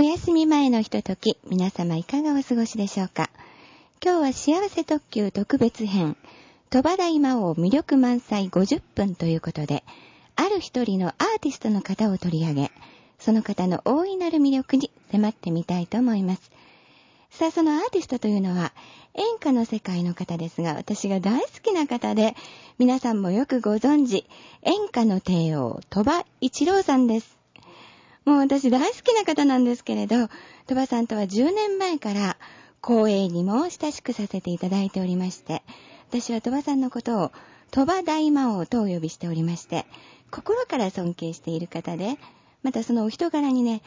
お休み前のひととき、皆様いかがお過ごしでしょうか？今日は幸せ特急特別編、鳥羽大魔王魅力満載50分ということで、ある一人のアーティストの方を取り上げ、その方の大いなる魅力に迫ってみたいと思います。さあ、そのアーティストというのは、演歌の世界の方ですが、私が大好きな方で、皆さんもよくご存知、演歌の帝王、鳥羽一郎さんです。もう私大好きな方なんですけれど、鳥羽さんとは10年前から光栄にも親しくさせていただいておりまして、私は鳥羽さんのことを鳥羽大魔王とお呼びしておりまして、心から尊敬している方で、またそのお人柄にね、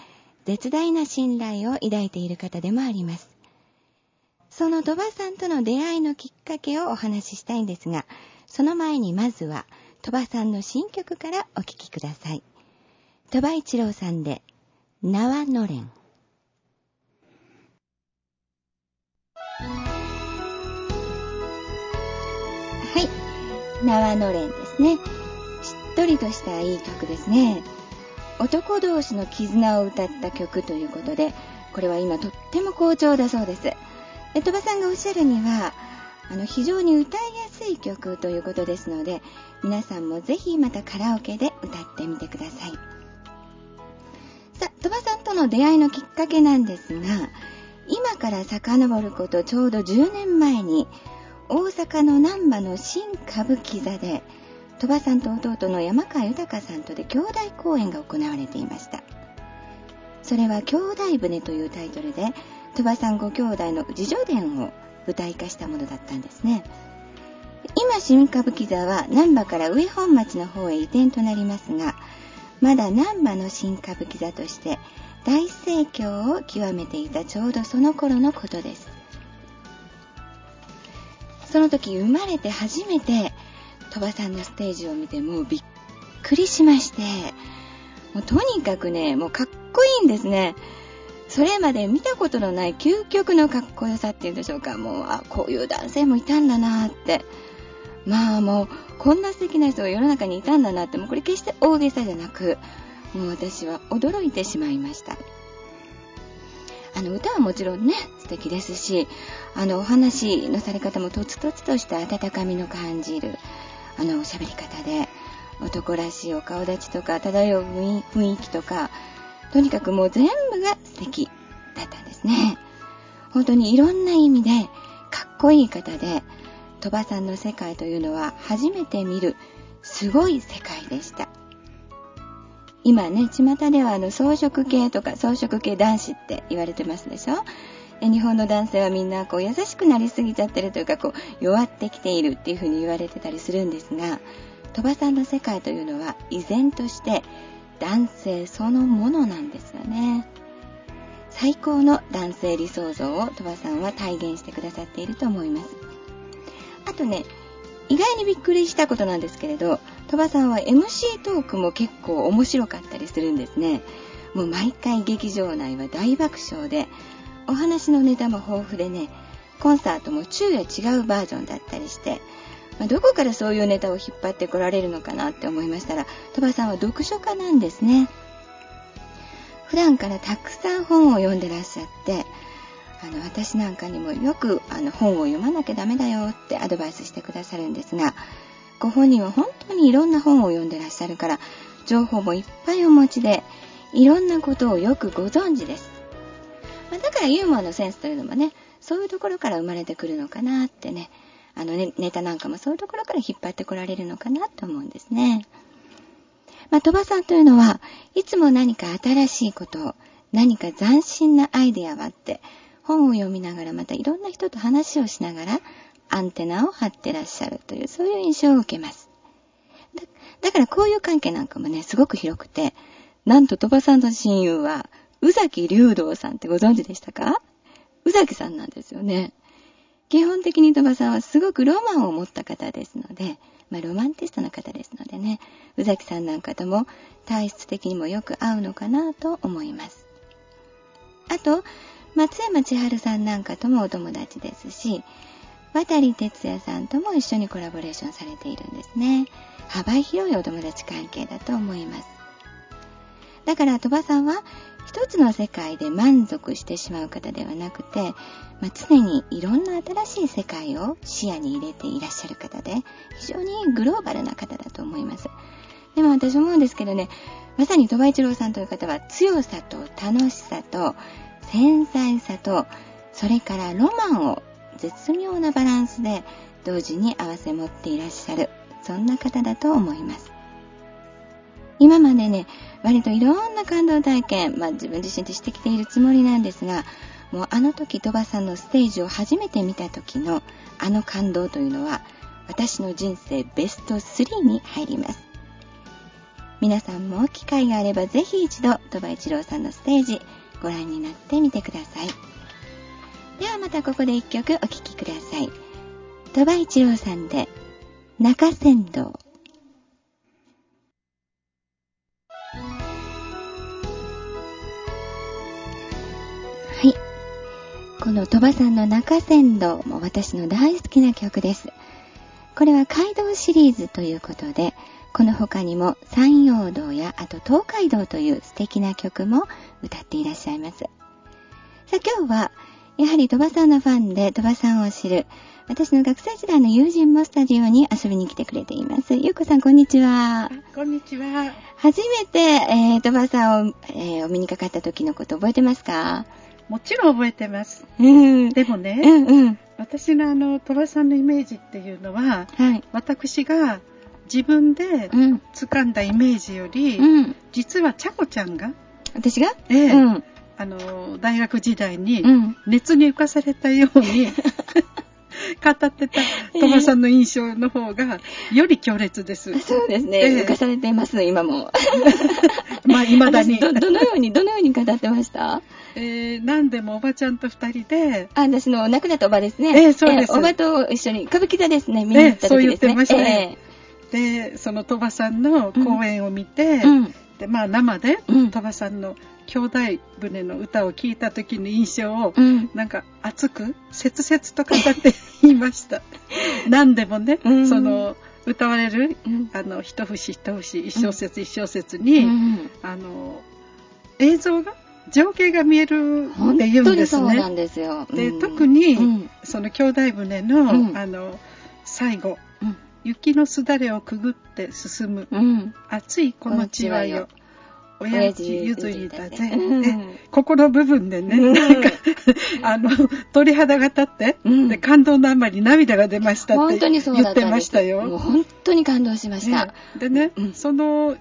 絶大な信頼を抱いている方でもあります。その鳥羽さんとの出会いのきっかけをお話ししたいんですが、その前にまずは鳥羽さんの新曲からお聴きください。鳥羽一郎さんで、縄のれん。はい。縄のれんですね。しっとりとしたいい曲ですね。男同士の絆を歌った曲ということで、これは今とっても好調だそうです。鳥羽さんがおっしゃるには、あの、非常に歌いやすい曲ということですので、皆さんもぜひまたカラオケで歌ってみてください。さ、鳥羽さんとの出会いのきっかけなんですが、今から遡ることちょうど10年前に、大阪の難波の新歌舞伎座で、鳥羽さんと弟の山川豊さんとで兄弟公演が行われていました。それは兄弟船というタイトルで、鳥羽さんご兄弟の自叙伝を舞台化したものだったんですね。今、新歌舞伎座は難波から上本町の方へ移転となりますが、まだ難波の新歌舞伎座として大盛況を極めていたちょうどその頃のことです。その時生まれて初めて鳥羽さんのステージを見てもうびっくりしまして、もうとにかくね、もうかっこいいんですね。それまで見たことのない究極のかっこよさっていうんでしょうか。もう、あ、こういう男性もいたんだなって。まあもう、こんな素敵な人が世の中にいたんだなって、もうこれ決して大げさじゃなく、もう私は驚いてしまいました。あの歌はもちろんね、素敵ですし、あのお話のされ方もとつとつとした温かみの感じる、あの喋り方で、男らしいお顔立ちとか、漂う雰囲気とか、とにかくもう全部が素敵だったんですね。本当にいろんな意味でかっこいい方で、鳥羽さんの世界というのは初めて見るすごい世界でした。今ね、巷ではあの装飾系とか装飾系男子って言われてますでしょ？日本の男性はみんなこう優しくなりすぎちゃってるというかこう弱ってきているっていうふうに言われてたりするんですが鳥羽さんの世界というのは依然として男性そのものなんですよね。最高の男性理想像を鳥羽さんは体現してくださっていると思います。あとね、意外にびっくりしたことなんですけれど、鳥羽さんは MC トークも結構面白かったりするんですね。もう毎回劇場内は大爆笑で、お話のネタも豊富でね、コンサートも昼夜違うバージョンだったりして、まあ、どこからそういうネタを引っ張ってこられるのかなって思いましたら、鳥羽さんは読書家なんですね。普段からたくさん本を読んでらっしゃって、あの私なんかにもよくあの本を読まなきゃダメだよってアドバイスしてくださるんですがご本人は本当にいろんな本を読んでらっしゃるから情報もいっぱいお持ちでいろんなことをよくご存知です、まあ、だからユーモアのセンスというのもねそういうところから生まれてくるのかなってねあのねネタなんかもそういうところから引っ張ってこられるのかなと思うんですね。まあ、鳥羽さんというのはいつも何か新しいことを何か斬新なアイデアはあって本を読みながらまたいろんな人と話をしながらアンテナを張ってらっしゃるというそういう印象を受けます。だだからこういう関係なんかもね、すごく広くて、なんと鳥羽さんの親友は、宇崎竜道さんってご存知でしたか？宇崎さんなんですよね。基本的に鳥羽さんはすごくロマンを持った方ですので、まあ、ロマンティストな方ですのでね、宇崎さんなんかとも体質的にもよく合うのかなと思います。あと、松山千春さんなんかともお友達ですし、渡哲也さんとも一緒にコラボレーションされているんですね。幅広いお友達関係だと思います。だから鳥羽さんは一つの世界で満足してしまう方ではなくて、まあ、常にいろんな新しい世界を視野に入れていらっしゃる方で、非常にグローバルな方だと思います。でも私思うんですけどね、まさに鳥羽一郎さんという方は強さと楽しさと繊細さと、それからロマンを絶妙なバランスで同時に合わせ持っていらっしゃる、そんな方だと思います。今までね、割といろんな感動体験、まあ自分自身でしてきているつもりなんですが、もうあの時鳥羽さんのステージを初めて見た時のあの感動というのは、私の人生ベスト3に入ります。皆さんも機会があればぜひ一度鳥羽一郎さんのステージご覧になってみてください。ではまたここで一曲お聴きください。鳥羽一郎さんで中山道。はい。この鳥羽さんの中山道も私の大好きな曲です。これは街道シリーズということで、この他にも山陽道やあと東海道という素敵な曲も歌っていらっしゃいます。さあ今日はやはり鳥羽さんのファンで鳥羽さんを知る私の学生時代の友人もスタジオに遊びに来てくれています。ゆうこさんこんにちは。こんにちは。初めて、えー、鳥羽さんを、えー、お目にかかった時のこと覚えてますか？もちろん覚えてます。うん、でもね、うんうん、私のあの鳥羽さんのイメージっていうのは、はい、私が自分で掴んだイメージより、うん、実はちゃこちゃんが私が？ええ、うん、あの大学時代に熱に浮かされたように、語ってた鳥羽さんの印象の方がより強烈です。そうですね。えー、浮かされてます、今も。まあ、未だにど。どのように、どのように語ってました？えー、何でもおばちゃんと二人で。あ、私の亡くなったおばですね。えー、そうです、えー、おばと一緒に、歌舞伎座ですね、見に行った時ですね。そう言ってましたね。えーでその鳥羽さんの公演を見て、うん、でまあ、生で鳥羽さんの兄弟船の歌を聞いた時の印象を、うん、なんか熱く切々と語っていました。何でもね、うん、その歌われる、うん、あの一節一節一小節一小節に、あの映像が情景が見えるっていうんですね。そうなんですよ。で特に、その兄弟船の、あの最後、雪のすだれをくぐって進む、うん、暑いこの地はよ。親父譲りだぜ、ここの部分でね、うん、なんか、あの、鳥肌が立って、うん、で、感動のあまり涙が出ましたって言ってましたよ。もう本当に感動しました。ね、でね、うん、その、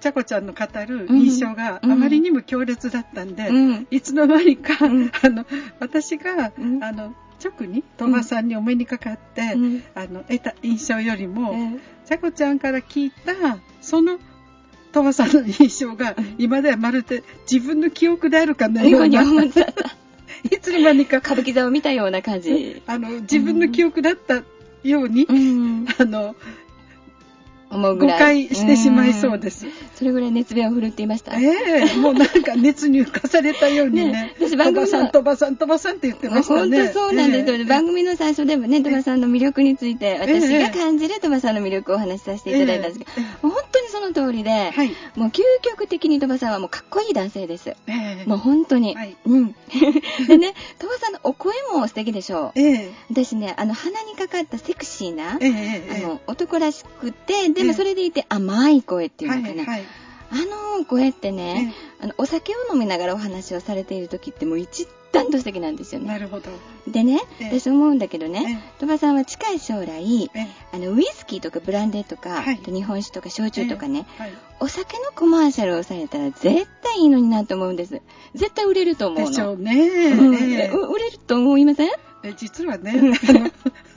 ちゃこちゃんの語る印象があまりにも強烈だったんで、いつの間にか、あの、私が、あの、直に鳥羽さんにお目にかかって、うん、あの得た印象よりも、ちゃこちゃんから聞いたその鳥羽さんの印象が、今ではまるで自分の記憶であるかのような。いつの間にか歌舞伎座を見たような感じ。あの自分の記憶だったように、うん、あの思うぐらい。誤解してしまいそうです。それぐらい熱弁を振るっていました。ええー、もうなんか熱に浮かされたようにね。ね私番組さん、鳥羽さん、鳥羽さんって言ってましたね。本当そうなんですよ、えー、番組の最初でもね、鳥羽さんの魅力について、私が感じる鳥羽さんの魅力をお話しさせていただいたんですけど、えー、本当にその通りで、はい、もう究極的に鳥羽さんはもうかっこいい男性です。えー、もう本当に。はい、うん。でね、鳥羽さんのお声も素敵でしょう。えー、私ね、あの、鼻にかかったセクシーな、あの、男らしくて、でもそれでいて、甘い声っていうのかな。はいはい、あの声ってね、あのお酒を飲みながらお話をされている時ってもう一段と素敵なんですよね。なるほど。でね、私思うんだけどね、鳥羽さんは近い将来、あのウイスキーとかブランデーとか、はい、日本酒とか焼酎とかね、はい、お酒のコマーシャルをされたら絶対いいのになと思うんです。絶対売れると思うの。でしょうね。うん、売れると思いません？え実はね、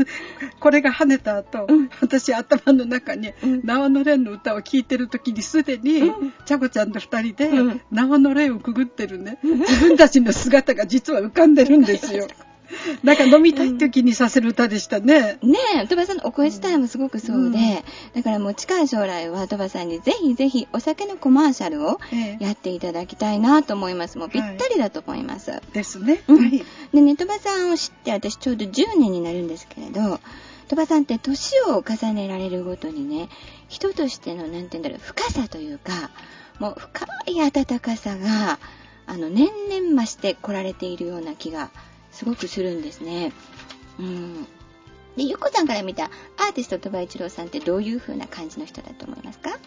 これが跳ねた後、うん、私頭の中に、縄のれんの歌を聴いてる時にすでに、うん、ちゃこちゃんと二人で、縄のれんをくぐってるね、自分たちの姿が実は浮かんでるんですよ。なんか飲みたい時にさせる歌でしたね。ねえ、鳥羽さんのお声自体もすごくそうで、うん、だからもう近い将来は鳥羽さんにぜひぜひお酒のコマーシャルをやっていただきたいなと思います。もうぴったりだと思います。はい、ですね。うん、はい。でね、鳥羽さんを知って私ちょうど10年になるんですけれど、鳥羽さんって年を重ねられるごとにね、人としての、なんて言うんだろう、深さというか、もう深い温かさが、あの、年々増して来られているような気がすごくするんですね。うん。で、ゆっこさんから見たアーティスト鳥羽一郎さんってどういう風な感じの人だと思いますか？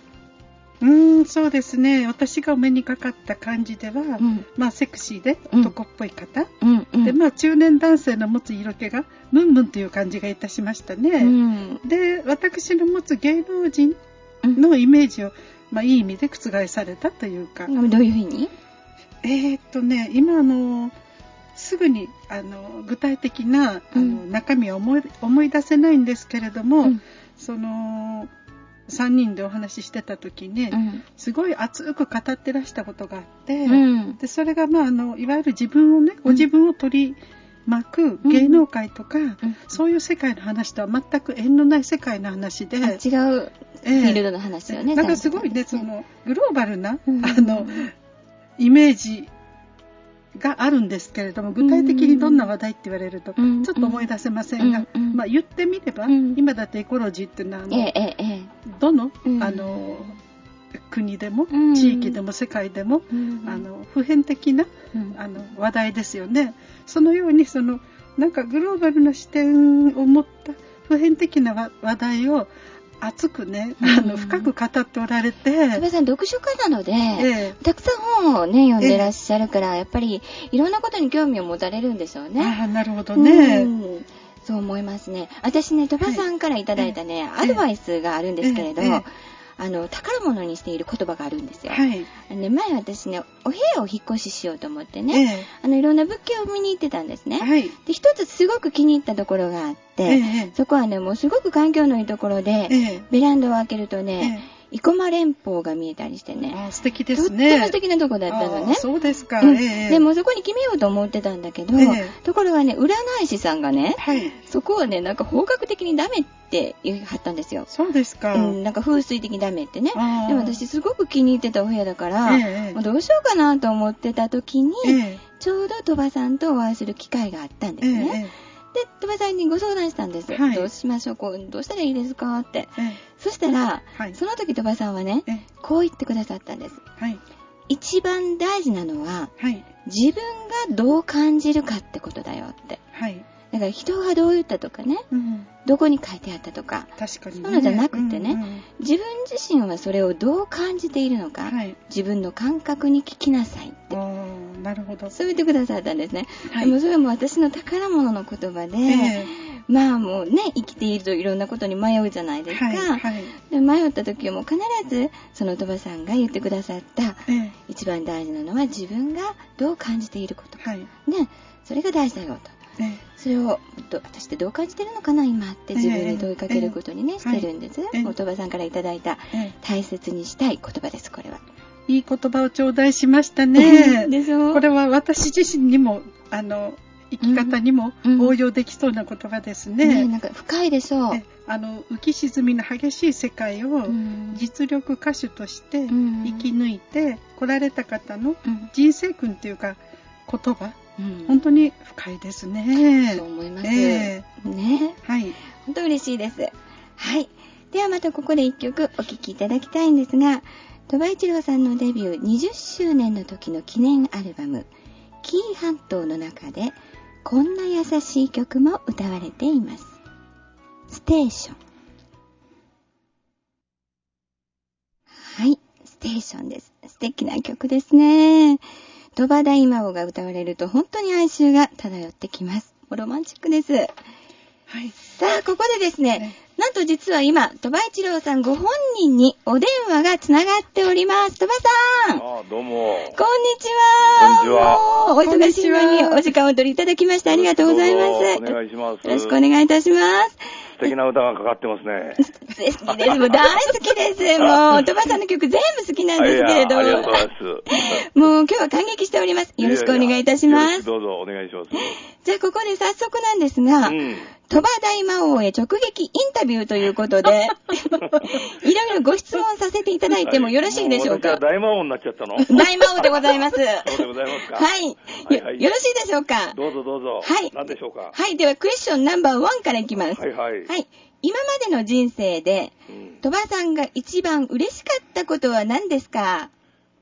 うーん、そうですね。私がお目にかかった感じでは、うん、まあ、セクシーで男っぽい方、うんうん、で、まあ、中年男性の持つ色気が、ムンムンという感じがいたしましたね。で、私の持つ芸能人のイメージを、まあ、いい意味で覆されたというか。どういうふうに？えー、っとね、今あの、すぐにあの具体的な、あの中身は思い思い出せないんですけれども、うん、その3人でお話ししてた時に、うん、すごい熱く語ってらしたことがあって、うん、でそれが、まあ、あのいわゆる自分をねご自分を取り巻く芸能界とか、そういう世界の話とは全く縁のない世界の話で違うフィールドの話よね、えー、なんかすごいねそのグローバルな、あのイメージがあるんですけれども具体的にどんな話題って言われるとちょっと思い出せませんが、まあ、言ってみれば、今だってエコロジーっていうのはどの,、あの国でも地域でも世界でも、あの普遍的な、あの話題ですよね。そのようにそのなんかグローバルな視点を持った普遍的な話題を熱くね、あの、深く語っておられて。戸部さん、読書家なので、えたくさん本をね、読んでらっしゃるから、やっぱり、いろんなことに興味を持たれるんでしょうね。ああ、なるほどね。そう思いますね。私ね、鳥羽さんからいただいたね、アドバイスがあるんですけれど、あの、宝物にしている言葉があるんですよ。はい。ね、前私ね、お部屋を引っ越ししようと思ってね、えあの、いろんな物件を見に行ってたんですね。はい。で、一つすごく気に入ったところがあって、え、そこはね、もうすごく環境のいいところで、ベランダを開けるとね、生駒連峰が見えたりしてね。あ素敵ですね。とっても素敵なとこだったのね。そうですか。うん、でもそこに決めようと思ってたんだけど、ところがね、占い師さんがね、はい、そこはね、なんか方角的にダメって言い張ったんですよ。そうですか。うん、なんか風水的にダメってね。でも私すごく気に入ってたお部屋だから、もうどうしようかなと思ってた時に、ちょうど鳥羽さんとお会いする機会があったんですね。で、鳥羽さんにご相談したんです。はい、どうしましょうこう、どうしたらいいですかって。そしたら、はい、その時鳥羽さんはね、こう言ってくださったんです。はい、一番大事なのは、はい、自分がどう感じるかってことだよって。はい。だから人がどう言ったとかね、うん、どこに書いてあったとか、確かに、ね、そういうのじゃなくてね、うんうん、自分自身はそれをどう感じているのか、はい、自分の感覚に聞きなさいって。なるほど。そう言ってくださったんですね。はい、でもそれも私の宝物の言葉で、えーまあもうね、生きているといろんなことに迷うじゃないですか。はいはい、で迷った時はもう必ず、その鳥羽さんが言ってくださった、ええ、一番大事なのは自分がどう感じていること。はい、ね、それが大事だよと。え、それを私ってどう感じてるのかな今って自分に問いかけることにね、してるんです。お鳥羽さんからいただいた、大切にしたい言葉です、これは。いい言葉を頂戴しましたね。これは私自身にも、あの、生き方にも応用できそうな言葉ですね。うんねなんか深いでしょう。あの浮き沈みの激しい世界を実力歌手として生き抜いて来られた方の人生訓っていうか言葉、うん、本当に深いですね。そう思います。えー、ね。はい。本当嬉しいです。はい。ではまたここで一曲お聴きいただきたいんですが、鳥羽一郎さんのデビュー20周年の時の記念アルバム、紀伊半島の中でこんな優しい曲も歌われています。ステーション。はい、ステーションです。素敵な曲ですね。鳥羽大魔王が歌われると本当に哀愁が漂ってきます。ロマンチックです。はい。さあ、ここでですね、なんと実は今、鳥羽一郎さんご本人にお電話がつながっております。鳥羽さん。あどうも。こんにちは。こんにちは。お忙しいのにお時間をお取りいただきましてありがとうございます。お願いします。よろしくお願いいたします。素敵な歌がかかってますね。好きです。もう大好きです。もう、鳥羽さんの曲全部好きなんですけれど。ありがとうございます。もう今日は感激しております。よろしくお願いいたします。どうぞお願いします。じゃあここで早速なんですが、うん鳥羽大魔王へ直撃インタビューということで、いろいろご質問させていただいてもよろしいでしょうか、はい、大魔王になっちゃったの？大魔王でございます。そうでございますか？はい。はい、よろしいでしょうか？どうぞどうぞ。はい。何でしょうか？はい。では、クエスチョンナンバーワンからいきます。はいはい。はい。今までの人生で、鳥、羽、さんが一番嬉しかったことは何ですか？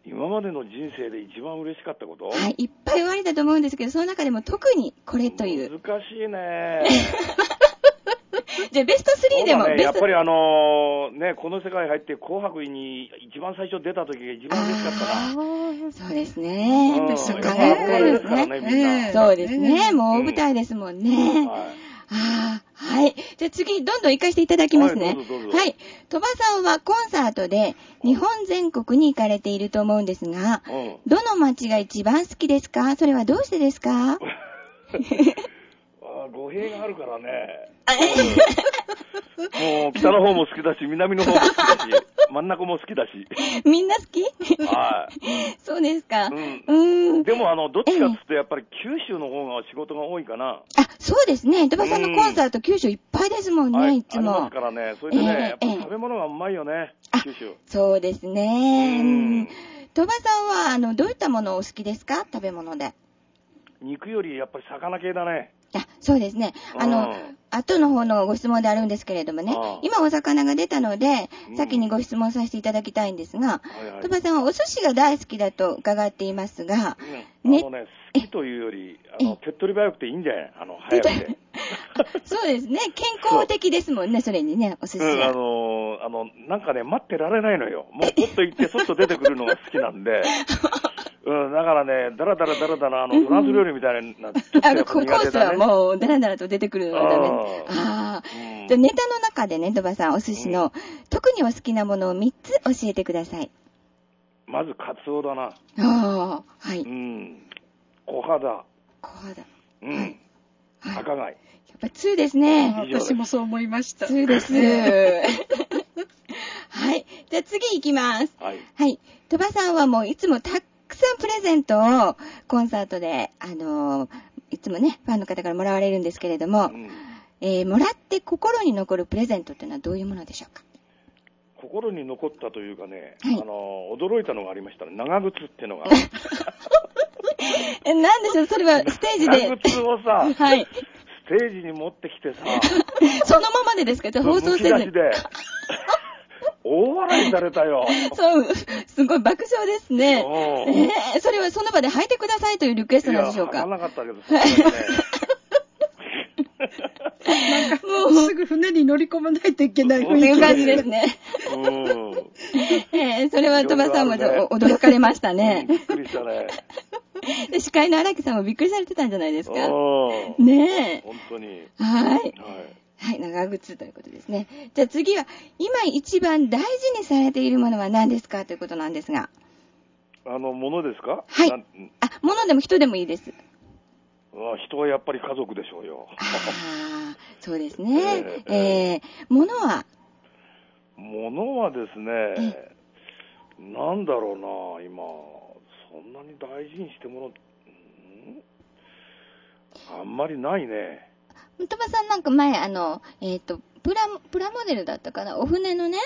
今までの人生で一番嬉しかったこと？はい、いっぱい言われたと思うんですけど、その中でも特にこれという。難しいね。じゃあベスト3でも、ね、やっぱりあのー、ね、この世界入って紅白に一番最初出た時が一番嬉しかったな。そうですね。うん、そうですね。そうですね。もう大舞台ですもんね。うんはいああ、はい。じゃあ次、どんどん行かせていただきますね。はい、はい。鳥羽さんはコンサートで日本全国に行かれていると思うんですが、うん、どの街が一番好きですか？それはどうしてですか？あ語弊があるからね。もう北の方も好きだし、南の方も好きだし、真ん中も好きだし。みんな好き？はい。そうですか。うん。うんでも、あの、どっちかっつってやっぱり九州の方が仕事が多いかな。あ、そうですね。鳥羽さんのコンサート、九州いっぱいですもんね、はい、いつも。ありますからね。それでね、えー、やっぱ食べ物がうまいよね、九州。そうですね。うん。鳥羽さんは、あの、どういったものをお好きですか？食べ物で。肉よりやっぱり魚系だね。あ、そうですね。あの、後の方のご質問であるんですけれどもね、今お魚が出たので、先にご質問させていただきたいんですが、鳥羽さんはお寿司が大好きだと伺っていますが、ね、あのね、好きというより、あの、手っ取り早くていいんじゃない？あの、早くて。そうですね。健康的ですもんね、それにね、お寿司は。うん、あの、あの、なんかね、待ってられないのよ。もう、ポッと行って、そっと出てくるのが好きなんで。うん、だからね、だらだらだらだら、あの、フランス料理みたいな、ちょっと、ね、あ、コースはもう、だらだらと出てくるのがダメ。ああ。じゃネタの中でね、鳥羽さん、お寿司の、うん、特にお好きなものを3つ教えてください。まず、カツオだな。ああ、はい。うん。小肌。小肌。うん。はい、赤貝。やっぱ2ですね。私もそう思いました。2です。はい。じゃあ次行きます。はい。はい。鳥羽さんはもういつもたくさんプレゼントをコンサートで、あのー、いつもね、ファンの方からもらわれるんですけれども、うん、えー、もらって心に残るプレゼントっていうのはどういうものでしょうか？心に残ったというかね、はい、あの驚いたのがありましたね。長靴っていうのが。え、なんでしょう？それはステージで。長靴をさ、はい。ステージに持ってきてさ、そのままでですか？じゃあ放送せずに。大笑いされたよ。そう、すごい爆笑ですね。えー、それはその場で履いてくださいというリクエストなんでしょうか？いや、なかったけど、ね、なんか、もう、すぐ船に乗り込まないといけない雰囲気。という感じですね。うん。えー、それは鳥羽さんも、ね、驚かれましたね。びっくりしたね。で司会の荒木さんもびっくりされてたんじゃないですか？ねえ。本当に。はい。はいはい、長靴ということですね。じゃあ次は、今一番大事にされているものは何ですか？ということなんですが。あの、ものですか？はい。あ、ものでも人でもいいです。あ人はやっぱり家族でしょうよ。ああ、そうですね。えー、えー、ものは？ものはですね、なんだろうな、今、そんなに大事にしてもの、ん？あんまりないね。鳥羽さんなんか前、あの、えっ、ー、と、プラ、プラモデルだったかな？お船のね、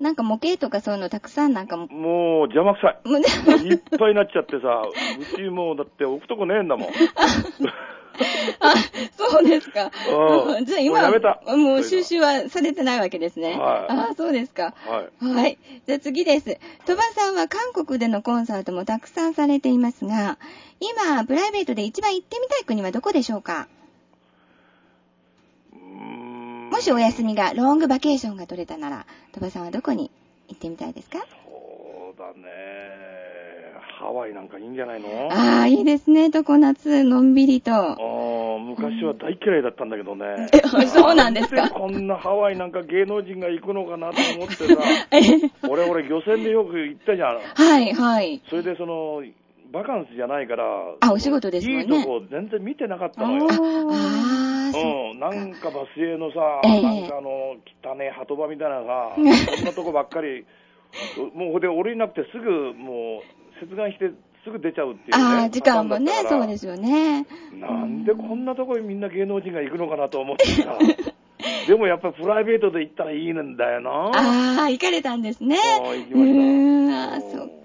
なんか模型とかそういうのたくさんなんかも。もう邪魔くさい。もういっぱいになっちゃってさ、うちもうだって置くとこねえんだもん。あ、そうですか。じゃあ今もう。もう収集はされてないわけですね。はい。あそうですか。はい。はい。じゃあ次です。鳥羽さんは韓国でのコンサートもたくさんされていますが、今、プライベートで一番行ってみたい国はどこでしょうか？もしお休みが、ロングバケーションが取れたなら、鳥羽さんはどこに行ってみたいですか？そうだね。ハワイなんかいいんじゃないの？ああ、いいですね、常夏、のんびりと。ああ、昔は大嫌いだったんだけどね。え、そうなんですか？こんなハワイなんか芸能人が行くのかなと思ってさ、俺、俺、漁船でよく行ったじゃん。はい、はい。それでその、バカンスじゃないから、あ、お仕事ですもんね。いいとこ全然見てなかったのよ。ああ、うん、なんかバス停のさ、えー、なんかあの、汚ね鳩場みたいなさ、そんなとこばっかり、もうで降りなくてすぐ、もう、接岸してすぐ出ちゃうっていう、ね、ああ、時間もね、そうですよね。なんでこんなとこにみんな芸能人が行くのかなと思ってさ。でもやっぱりプライベートで行ったらいいんだよな。ああ、行かれたんですね。ああ、行きました。うん、ああ、そっか。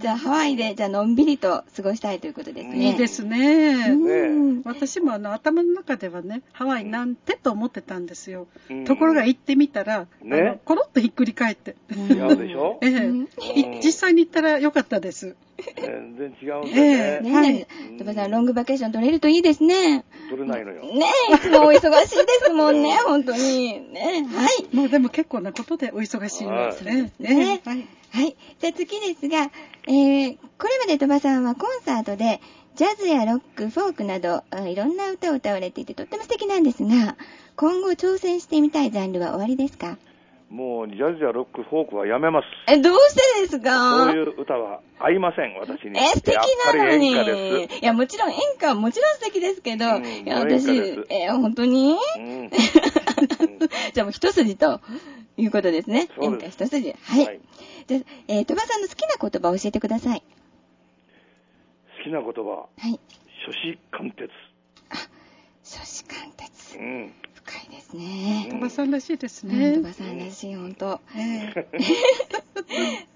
じゃあハワイで、じゃあのんびりと過ごしたいということですね。いいですね。ね私もあの頭の中ではね、ハワイなんてと思ってたんですよ。ところが行ってみたら、ね、コロッとひっくり返って。違うでしょ、ええ、実際に行ったらよかったです。全然違うんだね。えー、ねえ。鳥さん、ロングバケーション取れるといいですね。取れないのよ。ねえ、いつもお忙しいですもんね、本当に。ねはい。もうでも結構なことでお忙しいんですね。ねはい。はい。じゃあ次ですが、えー、これまで鳥羽さんはコンサートで、ジャズやロック、フォークなど、いろんな歌を歌われていてとっても素敵なんですが、今後挑戦してみたいジャンルは終わりですか？もうジャズやロック、フォークはやめます。え、どうしてですか？そういう歌は合いません、私に。え、素敵なのに。いや、もちろん演歌はもちろん素敵ですけど、うん、いや、私、え、本当に、うん、じゃあもう一筋ということですね。演歌一筋。はい。はい、で、えー、鳥羽さんの好きな言葉を教えてください。好きな言葉。はい。初子貫徹。あ、初子貫徹。うん。深いですね。さんらしいですね。鳥羽さんらしい、本当。え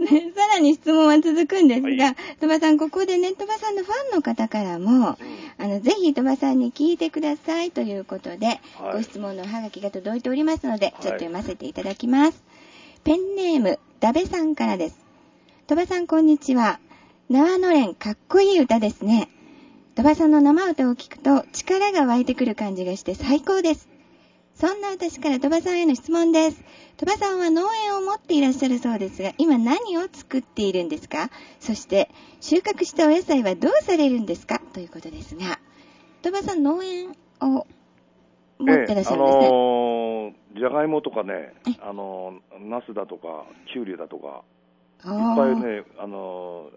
ー、さらに質問は続くんですが、鳥羽さん、ここでね、鳥羽さんのファンの方からも、あの、ぜひ鳥羽さんに聞いてくださいということで、ご質問のおはがきが届いておりますので、ちょっと読ませていただきます。ペンネーム、ダベさんからです。鳥羽さん、こんにちは。縄のれん、かっこいい歌ですね。鳥羽さんの生歌を聴くと力が湧いてくる感じがして最高です。そんな私から鳥羽さんへの質問です。鳥羽さんは農園を持っていらっしゃるそうですが、今何を作っているんですか？そして、収穫したお野菜はどうされるんですか？ということですが、鳥羽さん農園を持ってらっしゃるんですね。ええ、あのー、じゃがいもとかね、あのー、ナスだとか、キュウリだとか、いっぱいね、あの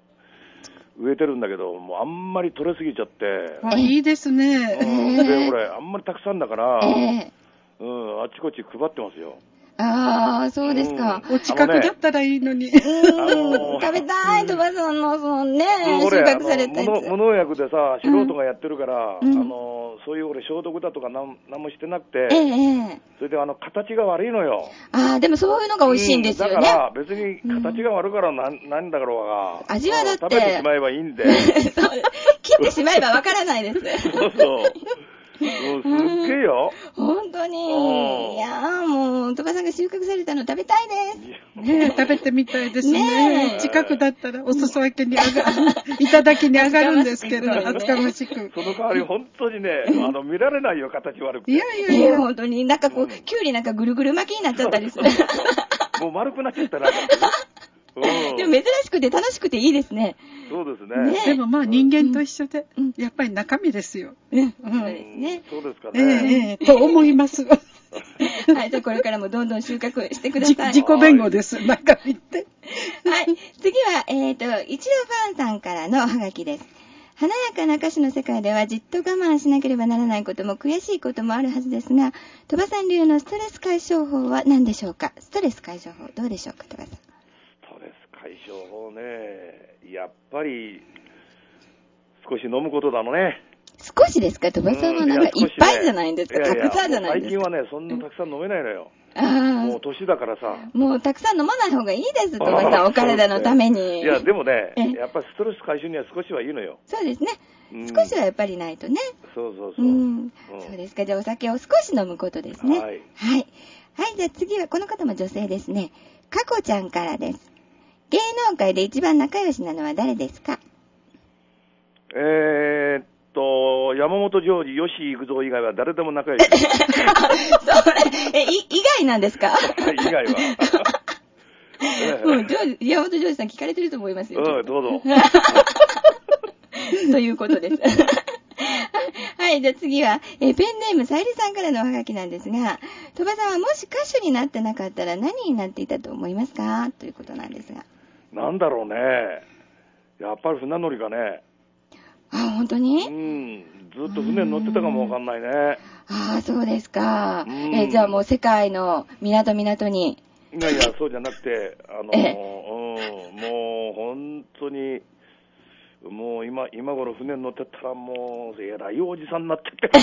ー、植えてるんだけど、もうあんまり取れすぎちゃって。あ、いいですね。で、これ、あんまりたくさんだから、えーうん、あちこち配ってますよ。ああ、そうですか。お近くだったらいいのに。うん、食べたい、鳥羽さんの、そのね、収穫されたやつ。無農薬でさ、素人がやってるから、あの、そういう俺消毒だとかなんなんもしてなくて、ええ、それであの、形が悪いのよ。ああ、でもそういうのが美味しいんですよね。だから別に形が悪いからなん、なんだろうが。味はだって。食べてしまえばいいんで。切ってしまえばわからないです。そうそう。すっげえよ。本当に。いやもう、鳥羽さんが収穫されたの食べたいです。ね食べてみたいですね。近くだったらお裾分けに上が、いただきに上がるんですけど、厚かましく。その代わり本当にね、あの、見られないよ、形悪くて。いやいやいや、本当に。なんかこう、きゅうりなんかぐるぐる巻きになっちゃったりする。もう丸くなっちゃったら。でも珍しくて楽しくていいですね。そうですね。ねでもまあ人間と一緒で、うん、やっぱり中身ですよ。うん。そうですね。そうですかね。ええー、と思います。はい、じゃあこれからもどんどん収穫してください。自己弁護です、中身って。はい。次は、えっ、ー、と、一度ファンさんからのおはがきです。華やかな歌手の世界ではじっと我慢しなければならないことも悔しいこともあるはずですが、鳥羽さん流のストレス解消法は何でしょうか？ストレス解消法どうでしょうか鳥羽さん。解消法ね、やっぱり少し飲むことだのね。少しですか？鳥羽さんはなんかいっぱいじゃないんですか、たくさんじゃないですか？最近はね、そんなたくさん飲めないのよ。もう年だからさ。もうたくさん飲まない方がいいです、鳥羽さん、お体のために。いや、でもね、やっぱりストレス解消には少しはいいのよ。そうですね。少しはやっぱりないとね。そうそうそう。うん。そうですか。じゃあお酒を少し飲むことですね。はい。はい。はい、じゃあ次はこの方も女性ですね。かこちゃんからです。芸能界で一番仲良しなのは誰ですか？えー、っと、山本譲二、吉幾三以外は誰でも仲良し。それ、え、い、以外なんですか？以外は。うん、山本譲二さん聞かれてると思いますよ。うん、どうぞ。ということです。はい、じゃあ次は、えペンネームさゆりさんからのおはがきなんですが、鳥羽さんはもし歌手になってなかったら何になっていたと思いますか？ということなんですが。なんだろうね。やっぱり船乗りがね。あ、本当に？うん。ずっと船に乗ってたかもわかんないね。ああ、そうですか。えじゃあもう世界の港港に。いやいや、そうじゃなくて、あのー、うん、もう本当に、もう今、今頃船に乗ってたらもう、えらいおじさんになってて。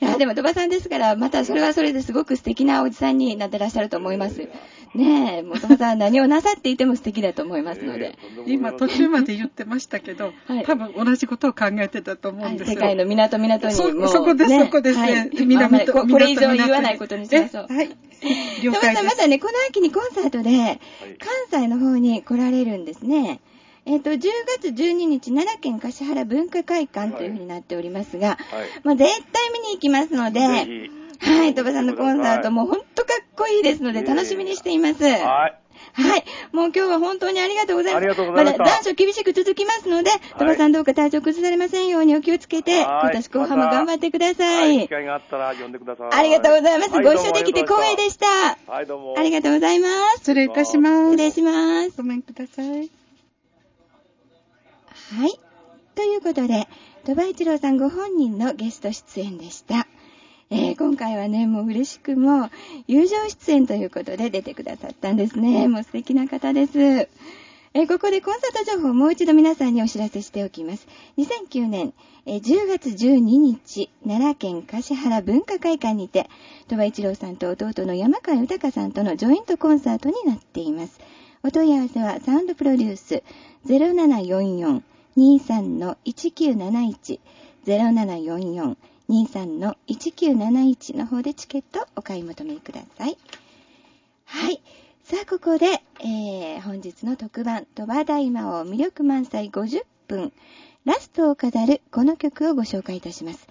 いや、でも、鳥羽さんですから、またそれはそれですごく素敵なおじさんになってらっしゃると思います。ねえ、もともと何をなさっていても素敵だと思いますので。えー、今途中まで言ってましたけど、はい、多分同じことを考えてたと思うんですよ。世界の港港にもそこです、ね、そこですね。はい、南と、これ以上言わないことにしましょう。はい。了 解です。またね、この秋にコンサートで、関西の方に来られるんですね。えっ、ー、と、10月12日、奈良県橿原文化会館というふうになっておりますが、はい、まあ、絶対見に行きますので、はい、鳥羽さんのコンサートも本当かっこいいですので、楽しみにしています。はい。はい。もう今日は本当にありがとうございます。ありがとうございます。まだ残暑厳しく続きますので、鳥羽さんどうか体調崩されませんようにお気をつけて、今年後半も頑張ってください。機会があったら呼んでください。ありがとうございます。ご一緒できて光栄でした。はい、どうも。ありがとうございます。失礼いたします。失礼します。ごめんください。はい。ということで、鳥羽一郎さんご本人のゲスト出演でした。えー、今回はね、もう嬉しくも、友情出演ということで出てくださったんですね。もう素敵な方です。えー、ここでコンサート情報をもう一度皆さんにお知らせしておきます。2009年、えー、10月12日、奈良県橿原文化会館にて、鳥羽一郎さんと弟の山川豊さんとのジョイントコンサートになっています。お問い合わせはサウンドプロデュース0744-23-1971 0744 23-1971の方でチケットお買い求めください。はい。さあ、ここで、えー、本日の特番、鳥羽大魔王魅力満載50分、ラストを飾るこの曲をご紹介いたします。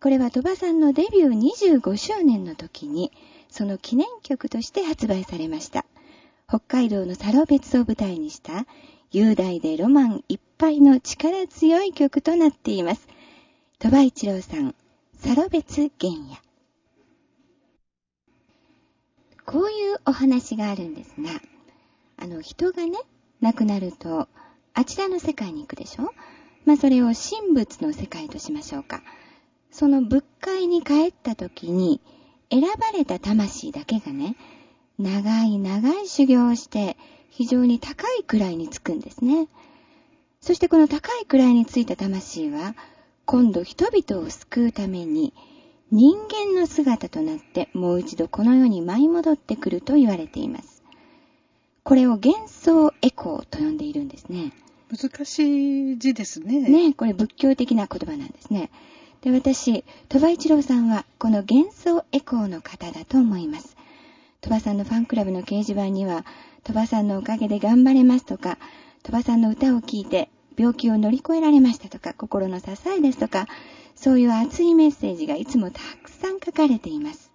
これは鳥羽さんのデビュー25周年の時に、その記念曲として発売されました。北海道のサロベツを舞台にした雄大でロマンいっぱいの力強い曲となっています。鳥羽一郎さん、サロベツ原野。こういうお話があるんですが、あの、人がね、亡くなると、あちらの世界に行くでしょ？まあ、それを神仏の世界としましょうか。その仏界に帰った時に、選ばれた魂だけがね、長い長い修行をして、非常に高い位につくんですね。そしてこの高い位についた魂は、今度人々を救うために人間の姿となってもう一度この世に舞い戻ってくると言われています。これを幻想エコーと呼んでいるんですね。難しい字ですね。ね、これ仏教的な言葉なんですね。で、私、鳥羽一郎さんはこの幻想エコーの方だと思います。鳥羽さんのファンクラブの掲示板には、鳥羽さんのおかげで頑張れますとか、鳥羽さんの歌を聴いて病気を乗り越えられましたとか、心の支えですとか、そういう熱いメッセージがいつもたくさん書かれています。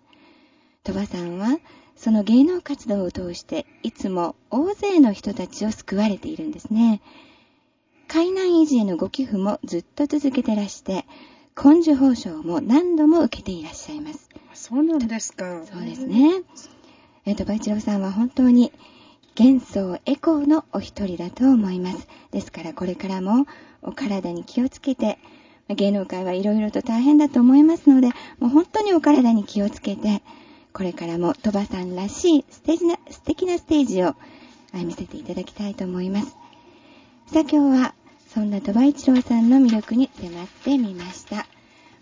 鳥羽さんは、その芸能活動を通して、いつも大勢の人たちを救われているんですね。海難維持へのご寄付もずっと続けてらして、根受報奨も何度も受けていらっしゃいます。そうなんですか。そうですね。えっ、と、バイチローさんは本当に幻想エコーのお一人だと思います。ですからこれからもお体に気をつけて、芸能界はいろいろと大変だと思いますので、もう本当にお体に気をつけて、これからも鳥羽さんらしい素敵な素敵なステージを見せていただきたいと思います。さあ今日はそんな鳥羽一郎さんの魅力に迫ってみました。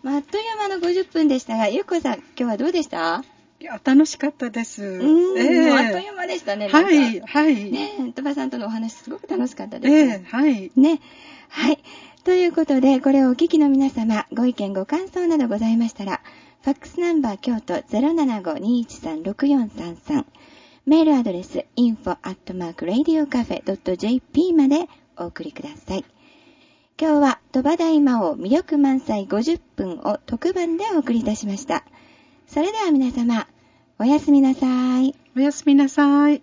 まあ、あっという間の50分でしたが、ゆうこさん今日はどうでした？いや、楽しかったです。うん、えー、あっという間でしたね。はい、はい。ね鳥羽さんとのお話すごく楽しかったですね。えー、はい。ね。はい。ということで、これをお聞きの皆様、ご意見ご感想などございましたら、ファックスナンバー京都075-213-6433メールアドレス info.radiocafe.jp までお送りください。今日は鳥羽大魔王魅力満載50分を特番でお送りいたしました。それでは皆様、おやすみなさい。おやすみなさい。